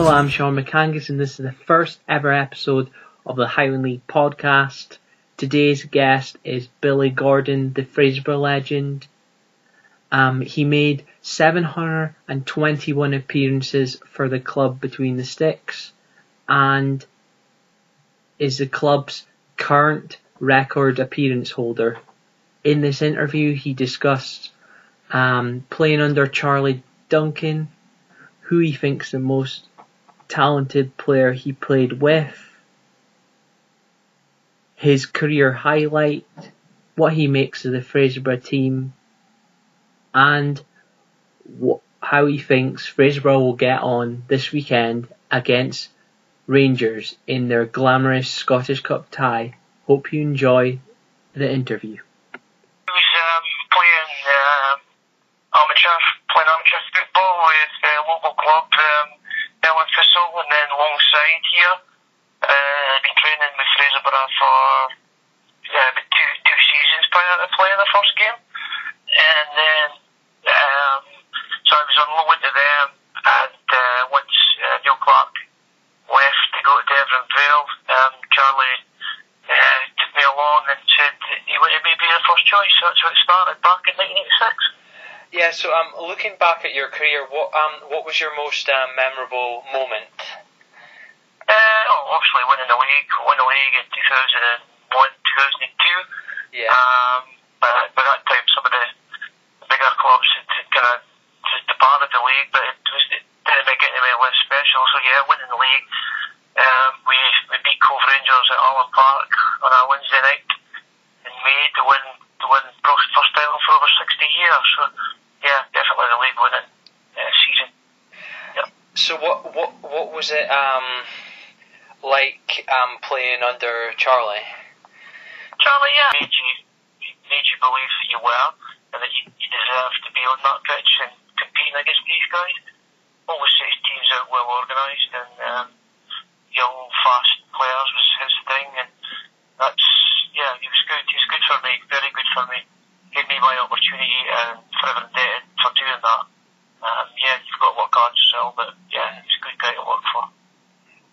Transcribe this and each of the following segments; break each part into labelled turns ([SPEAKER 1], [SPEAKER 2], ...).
[SPEAKER 1] Hello, I'm Sean McCangus, and this is the first ever episode of the Highland League podcast. Today's guest is Billy Gordon, the Fraserburgh legend. Um, he made 721 appearances for the club between the sticks and is the club's current record appearance holder. In this interview, he discussed um, playing under Charlie Duncan, who he thinks the most talented player he played with, his career highlight, what he makes of the Fraserburgh team, and how he thinks Fraserburgh will get on this weekend against Rangers in their glamorous Scottish Cup tie. Hope you enjoy the interview.
[SPEAKER 2] Um, playing um, playing amateur football with a local club, um, Thistle, and then alongside here, uh, I've been training with Fraserburgh for uh, two two seasons prior to playing the first game, and then um, so I was on loan to them, and uh, once uh, Neil Clark left to go to Devon Vale, um, Charlie uh, took me along and said he wanted me to be the first choice. So that's how it started back in 1986.
[SPEAKER 1] Yeah, so um, looking back at your career, what um, what was your most uh, memorable moment?
[SPEAKER 2] Uh, oh, obviously winning the league, won the league in 2001, 2002.
[SPEAKER 1] Yeah.
[SPEAKER 2] Um, but by that time, some of the bigger clubs had, had kind of just departed the league, but it was it didn't make it any less special. So yeah, winning the league. Um, we we beat Cove Rangers at Allan Park on a Wednesday night in May to win to win first first title for over 60 years. So yeah, definitely the league winning uh, season.
[SPEAKER 1] So what what what was it um like um playing under Charlie?
[SPEAKER 2] Charlie, yeah, made you made you believe that you were and that you, you deserve to be on that pitch and competing against these guys. Always set his teams out well organised and um, young, fast players was his thing, and that's yeah, he was good. He was good for me, very good for me. Gave me my opportunity, and forever indebted for doing that. Um, yeah, you've got to work hard yourself, but yeah, he's a good guy to work for.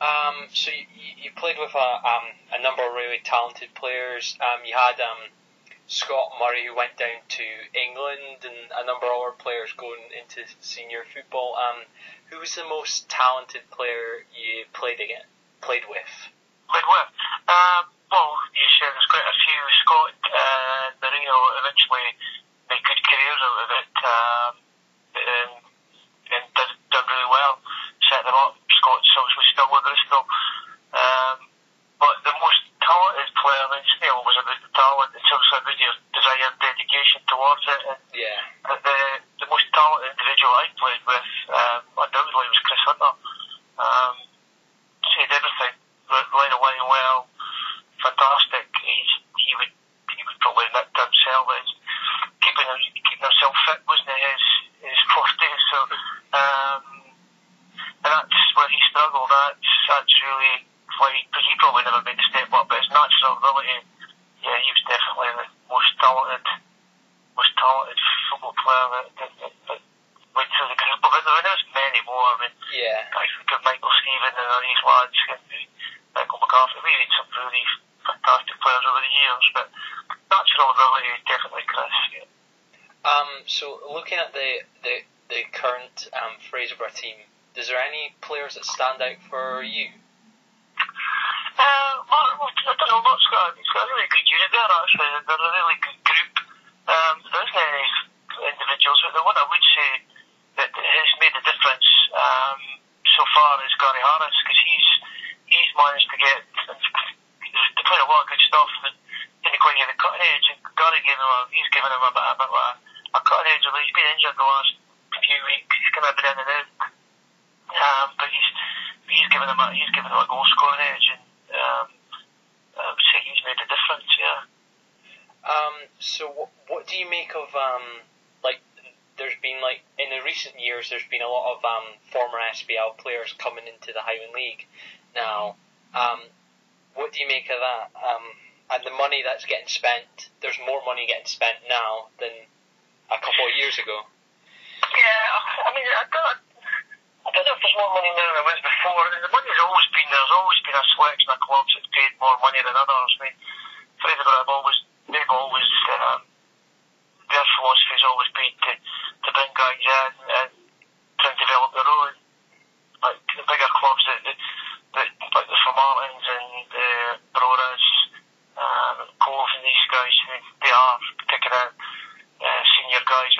[SPEAKER 1] Um, so you, you played with a um a number of really talented players. Um, you had um Scott Murray who went down to England, and a number of other players going into senior football. Um, who was the most talented player you played again, played with?
[SPEAKER 2] Played with? Uh, well, you said there's quite a few. Scott uh, Marino eventually made good careers out of it um, and, and did, done really well. Set them up. Scott's obviously still with Bristol. Um, but the most talented player, and it's not always about the talent, it's also about your desire and dedication towards it. And
[SPEAKER 1] Yeah.
[SPEAKER 2] the the most talented individual I played with, um, undoubtedly, was Chris Hunter. Um, said everything, line away well, fantastic. He's, he would he would probably admit to himself that he's keeping him, keeping himself fit wasn't his his forte. So, um, and that's he. That's that's really why because he probably never made the step up, but his natural ability, yeah, he was definitely the most talented most talented football player that, that, that, that went through the group of it. There was many more. I mean,
[SPEAKER 1] Yeah.
[SPEAKER 2] I think of Michael Stephen and all these lads, and Michael McCarthy. We had some really fantastic players over the years, but natural ability, definitely Chris. Yeah.
[SPEAKER 1] Um, so looking at the the, the current um, Fraserburgh team, is there any players that stand out for you?
[SPEAKER 2] Uh, well, I don't know, Mark's got, got a really good unit there, actually. They're a really good group. Um, there isn't any individuals, but the one I would say that has made a difference um, so far is Gary Harris, because he's, he's managed to get, to play a lot of good stuff, but didn't quite get the cutting edge, and Gary gave him a, he's given him a bit, a bit of a, a cutting edge, although he's been injured the last few weeks, he's kind of been in and out. Um, but he's, he's given him a, he's given him a goal scoring edge, and um, I would say he's made a difference, yeah.
[SPEAKER 1] Um, so what, what do you make of um, like there's been like in the recent years there's been a lot of um, former SPL players coming into the Highland League now. Um, what do you make of that? Um, and the money that's getting spent, there's more money getting spent now than a couple of years ago.
[SPEAKER 2] Yeah, I mean, I don't, I don't know if there's more money now than there was before. I mean, The money's always been there. There's always been a selection of clubs that paid more money than others. I mean, Fraserburgh have always, they've always, their philosophy has always been to, to bring guys in and try and develop their own. Like the bigger clubs that, that, that like the Formartines and the Broras, um, Cove and these guys, they, they are picking in uh, senior guys.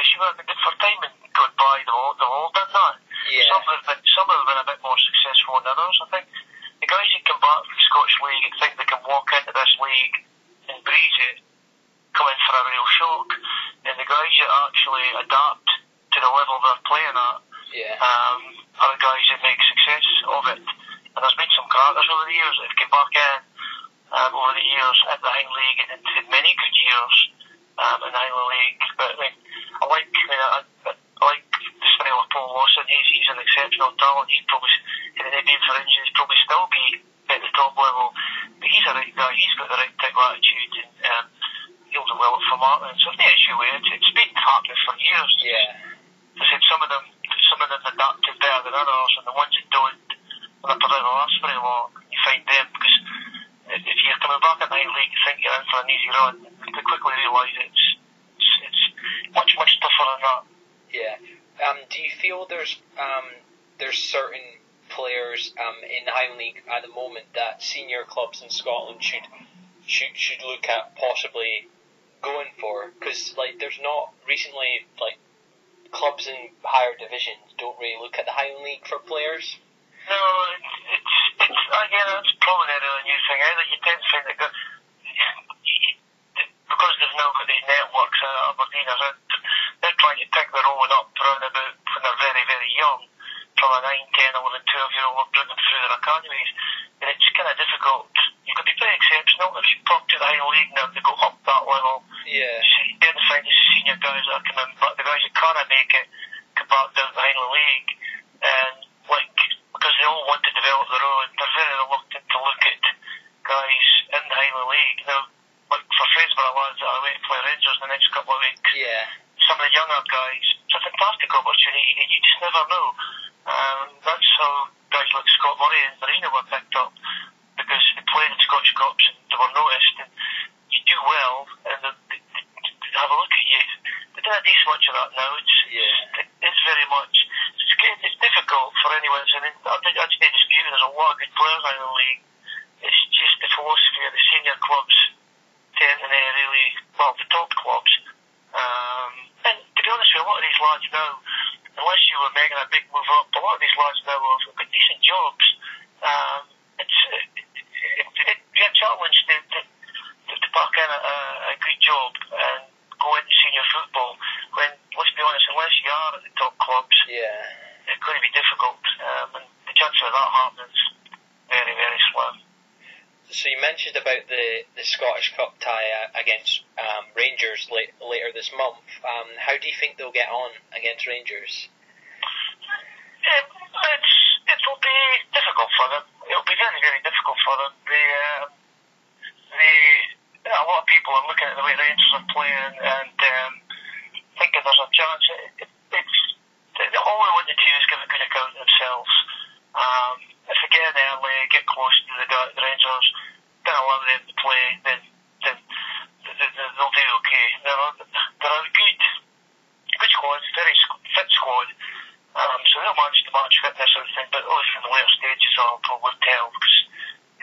[SPEAKER 2] I've got no issue with it. For time and gone by, they've all, they've all done that.
[SPEAKER 3] Yeah.
[SPEAKER 2] Some have been, some have been a bit more successful than others. I think the guys who come back from the Scottish League and think they can walk into this league and breeze it, come in for a real shock. And the guys that actually adapt to the level they're playing at
[SPEAKER 3] Yeah.
[SPEAKER 2] um, are the guys that make success of it. And there's been some crackers over the years that have come back in um, over the years at the Highland League and had many good years um, in the Highland League. But I mean, like, I I, like the style of Paul Lawson. He's, he's an exceptional talent. He'd probably, if it had been for injuries, probably still be at the top level. But he's a right guy. He's got the right type of attitude and um, he'll develop Formartine. So I've issue with it. It's been happening for years.
[SPEAKER 3] Yeah.
[SPEAKER 2] I said some of them, some of them adapted better than others, and the ones that don't, well, they probably last very long. You find them because if you're coming back at night league, you think you're in for an easy run, they quickly realise it's much tougher than that.
[SPEAKER 3] Yeah. Um, do you feel there's um, there's certain players um, in the Highland League at the moment that senior clubs in Scotland should should should look at possibly going for? Because like there's not recently like clubs in higher divisions don't really look at the Highland League for players.
[SPEAKER 2] No, it, it's it's again it's probably really a new thing either. You tend to find that because they've now got these networks at Aberdeen, they're trying to pick their own up round about when they're very very young, from a 9, 10, 11, 12 year old, bring them through their academies, and it's kind of difficult. You could be pretty exceptional if you pop to the high league now to go up that level.
[SPEAKER 3] Yeah.
[SPEAKER 2] So you tend to find the senior guys that are coming back, the guys that can't make it, come back down to the Highland League, and like because they all want to develop their own, they're very reluctant to look at guys in the Highland League. Now, like for Fraserburgh lads that are away to play Rangers in the next couple of weeks,
[SPEAKER 3] Yeah.
[SPEAKER 2] some of the younger guys, it's a fantastic you just never know. Um, that's how guys like Scott Murray and Marina were picked up because they played in Scottish Cups and they were noticed and you do well and they, they, they have a look at you. They don't do much of that now. It's,
[SPEAKER 3] Yeah.
[SPEAKER 2] it, it's very much, it's, it's difficult for anyone. So I think that's no dispute. There's a lot of good players in the league. It's just the philosophy of the senior clubs tend to really, well, the top clubs. Um, and to be honest with you, a lot of these lads now, were making a big move up, a lot of these lads now have got decent jobs. Um, it's, it, it, it, you're challenged to, to, to, to pack in a, a good job and go into senior football when, let's be honest, unless you are at the top clubs,
[SPEAKER 3] Yeah.
[SPEAKER 2] it's going to be difficult. Um, and the chance of that happening is very, very slim.
[SPEAKER 3] So you mentioned about the, the Scottish Cup tie uh, against um, Rangers late, later this month. Um, how do you think they'll get on against Rangers?
[SPEAKER 2] Um, it's, it'll be difficult for them. It'll be very, very difficult for them. They, um, they, a lot of people are looking at the way the Rangers are playing and um, thinking there's a chance. It, it, it's they- all they want to do is give a good account of themselves. Um, if they get in early, get close to the, the Rangers, then allow them to play, then, then they, they, they'll do okay. They're, a- they're a good, good squad, very squ- fit squad. Um, so they'll manage to match fitness and everything, but obviously in the later stages I'll probably tell because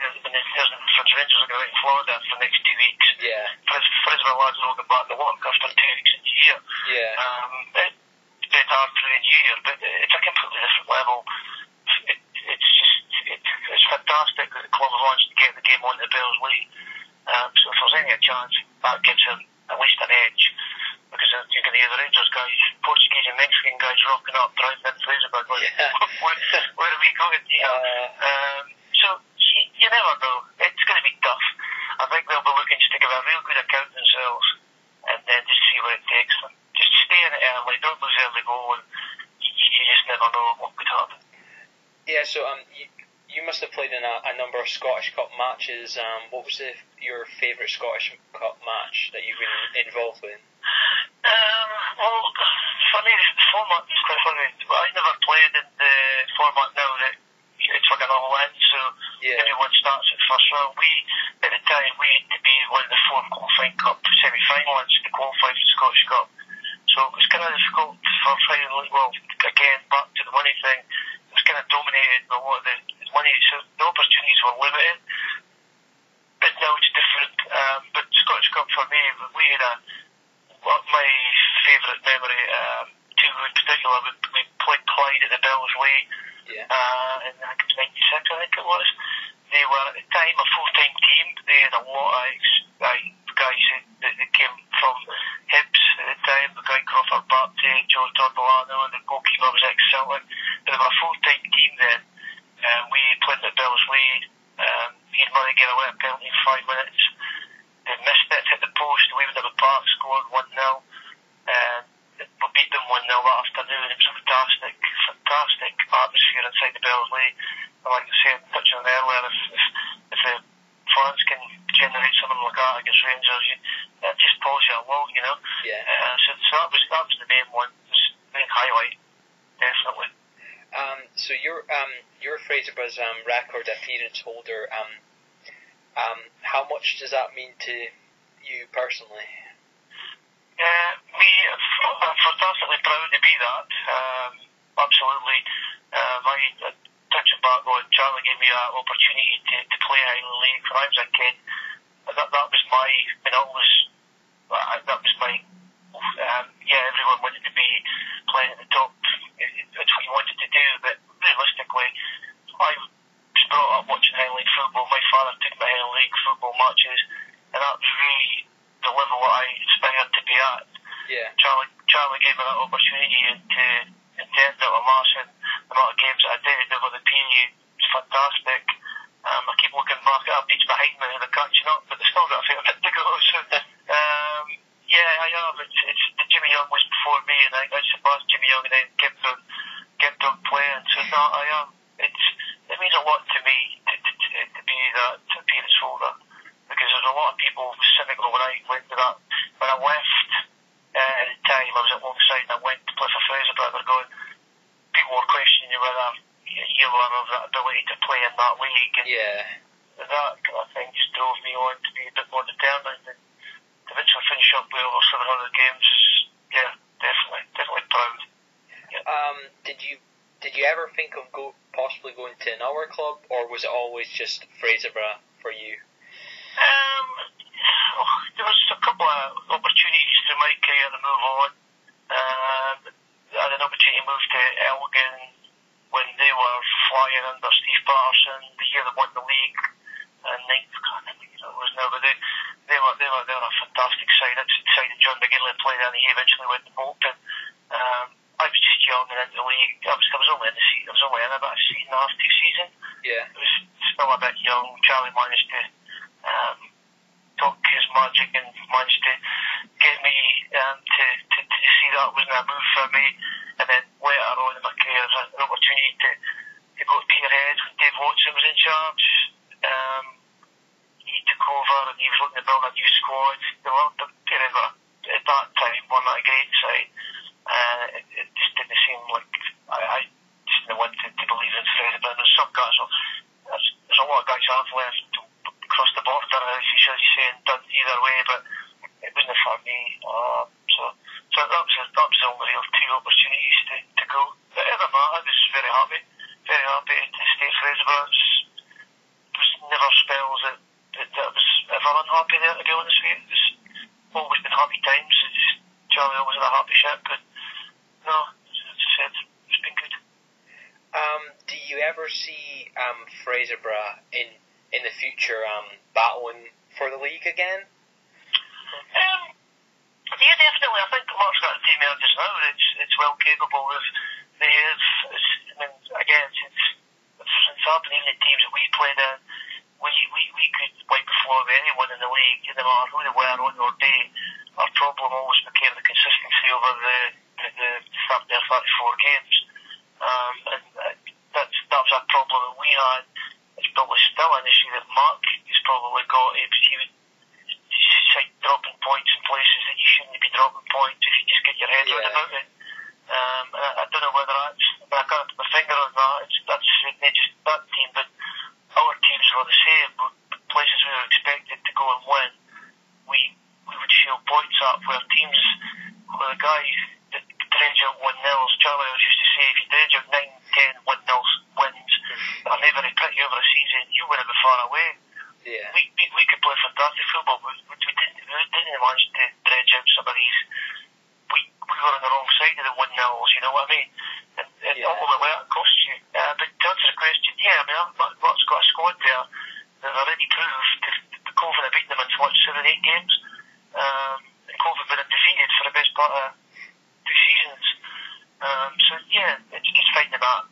[SPEAKER 2] you know, when the, there's the French Rangers are going to be in Florida for the next two weeks.
[SPEAKER 3] Yeah.
[SPEAKER 2] Fris- Frisbee lads will get back to work after two weeks in the year.
[SPEAKER 3] Yeah.
[SPEAKER 2] Um, it, it's been hard through the new year, but it's a completely different level. It, it's just, it, it's fantastic that the club have managed to get the game on the Bells League. Um, so if there's any chance, that gives them at least an edge. Because uh, you can hear the Rangers guys, Portuguese and Mexican guys rocking up, driving in Fraserburgh. Like,
[SPEAKER 3] Yeah.
[SPEAKER 2] where, where are we going? You know?
[SPEAKER 3] Uh,
[SPEAKER 2] Um, so you, you never know. It's going to be tough. I think they'll be looking just to give a real good account themselves and then just see where it takes them. Just stay in it early, don't lose early goal, and you, you just never know what could happen.
[SPEAKER 3] yeah. So um, you, you must have played in a, a number of Scottish Cup matches. Um, what was the, your favourite Scottish Cup match that you've been involved with?
[SPEAKER 2] Well, the format is quite funny. I never played in the format now that it's like an all in, so
[SPEAKER 3] Yeah.
[SPEAKER 2] everyone starts at first round. We, at the time, we had to be one of the four qualifying cup semi-finalists to qualify for the Scottish Cup. So it was kind of difficult for finally, well, again, back to the money thing, it was kind of dominated by a lot of the money, so the opportunities were limited. But now it's different. Um, but Scottish Cup for me, we had a, what my favourite memory, um, in particular, we, we played Clyde at the Bellslea,
[SPEAKER 3] Yeah.
[SPEAKER 2] uh, in I think it was 96, I think it was. They were at the time a full-time team. They had a lot of ex- uh, guys that, that, came from Hibs at the time, the guy Crawford Baptie, Joe Tortolano, and the goalkeeper was ex-Celtic. But they were a full-time team then. Um, we played at the Bellslea. Um, and Murray get away a penalty in five minutes. They missed it, hit the post. We went to the park, scored 1-0. And we beat them 1-0 It was a fantastic, fantastic atmosphere inside the Bellslea. And like I said, touching on earlier, if, if, if the fans can generate something like that against Rangers, you, that just pulls you along, you know.
[SPEAKER 3] Yeah.
[SPEAKER 2] Uh, so, so that was that was the main one, was the main highlight, definitely.
[SPEAKER 3] Um, so you're um, you're Fraserburgh's um, record appearance holder. Um, um, how much does that mean to you personally?
[SPEAKER 2] Uh, we are fantastically proud to be that. Um, absolutely. I, uh, touching back on, Charlie gave me that opportunity to, to play Highland League when I was a kid. That, that was my, and always, uh, that was my, um, yeah, everyone wanted to be playing at the top. It's what you wanted to do, but realistically, I was brought up watching Highland League football. My father took me to Highland League football matches, and that was really the level I aspired to be at.
[SPEAKER 3] Yeah.
[SPEAKER 2] Charlie, Charlie gave me that opportunity and to attend at a massive amount of games that I did over the period. It was fantastic. Um, I keep looking back at beats behind me and they're catching up, but they've still got a fair bit to go. So, um, yeah, I am. It's, it's, Jimmy Young was before me, and I, I surpassed Jimmy Young and then kept on, kept on playing. So, no, I am. It's, it means a lot to me to, to, to, to be that appearance holder because there's a lot of people cynical when I went to that. When I left uh, at the time, I was at Longside and I went to play for Fraser, but they were going, people were questioning whether you were of that ability to play in that league. And
[SPEAKER 3] Yeah.
[SPEAKER 2] that kind of thing just drove me on to be a bit more determined and to eventually finish up with over 700 games. Yeah, definitely, definitely proud.
[SPEAKER 3] Um, did you did you ever think of go possibly going to another club, or was it always just Fraserburgh for you?
[SPEAKER 2] Um, oh, there was a couple of opportunities through my career to move on. Um, I had an opportunity to move to Elgin when they were flying under Steve Paterson, the year they won the league. And ninth, I remember it was now, but they, they were they were they were a fantastic side. That's the side that John McGinlay played in. He eventually went to Bolton. Um, I was just young and into the league. I was I was only in the season. I was only in about a season and a half, two seasons
[SPEAKER 3] Yeah.
[SPEAKER 2] it was still a bit young. Charlie managed to um, talk his magic and managed to get me um, to, to, to see that wasn't a move for me. And then later on in my career, I had an opportunity to, to go to Peterhead when Dave Watson was in charge. Um, he took over and he was looking to build a new squad. They were, the Peterhead at that time, were not a great side. Uh, it, it just didn't seem like I, I just didn't want to, to believe in Fred, but there's some guys, there's, there's a lot of guys have left across the border, as you should say, and done either way, but it wasn't for me. Um, so, so that was that was the only real two opportunities to, to go. But other than that, I was very happy, very happy to stay at Fraserburgh. It was never spells that, that, that was ever unhappy there, to be honest with you. It's always been happy times. It's, Charlie always had a happy ship, but no, as I said, it's been good.
[SPEAKER 3] Um, do you ever see um, Fraserburgh in in the future um, battling for the league again?
[SPEAKER 2] Um, yeah, definitely. I think Mark's got a team there just now. It's it's well capable of. They have. I mean, again, since happened, even the teams that we played in, we we we could wipe the floor with anyone in the league, no matter who they were on your day. Our problem always became the consistency over the the, the 30 or 34 games. Um, and uh, that's that was a problem that we had. It's probably still an issue that Mark has probably got. He, he would like dropping points in places that you shouldn't be dropping points if you just get your head
[SPEAKER 3] Yeah.
[SPEAKER 2] around about it. Um, I, I don't know whether that's I can't put my finger on that. It's, that's they just that team, but our teams were the same. Places we were expected to go and win, we we would show points up where teams where the guys that dredge out one nils. Charlie always used to say, if you dredge out nine, ten one nils wins, mm-hmm. and they very pretty over a season, you wouldn't be far away.
[SPEAKER 3] Yeah.
[SPEAKER 2] We, we, we could play fantastic football, but we, we, didn't, we didn't manage to dredge out some of these. We, we were on the wrong side of the one nils, you know what I mean? And, and
[SPEAKER 3] Yeah.
[SPEAKER 2] ultimately that cost you. Uh, but to answer the question, yeah, I mean, that, that's got a squad there that already proved that the COVID have beaten them in what, seven, eight games. Um, and COVID been undefeated for the best part of two seasons. Um, so yeah, it's just finding that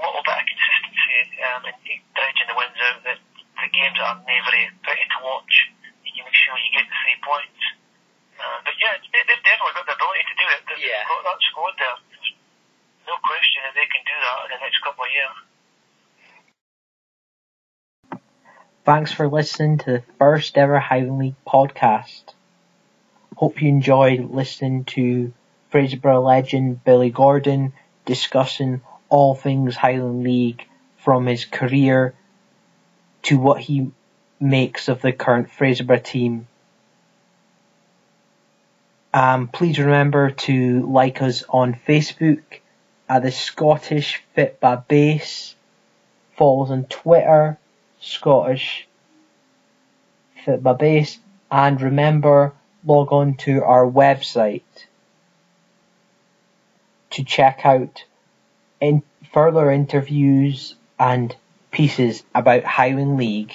[SPEAKER 2] little bit of consistency um, and dredging the wins out that the games that are never pretty to watch, you make sure you get the three points. Uh, but yeah, they, they've definitely got the ability to do it. They've
[SPEAKER 3] Yeah.
[SPEAKER 2] got that squad there. There's no question that they can do that in the next couple of years.
[SPEAKER 1] Thanks for listening to the first ever Highland League podcast. Hope you enjoyed listening to Fraserburgh legend Billy Gordon discussing all things Highland League from his career to what he makes of the current Fraserburgh team. Um, please remember to like us on Facebook at the Scottish Fit by Base. Follow us on Twitter, Scottish by Base, and remember log on to our website to check out in further interviews and pieces about Highland League.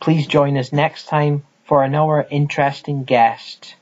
[SPEAKER 1] Please join us next time for another interesting guest.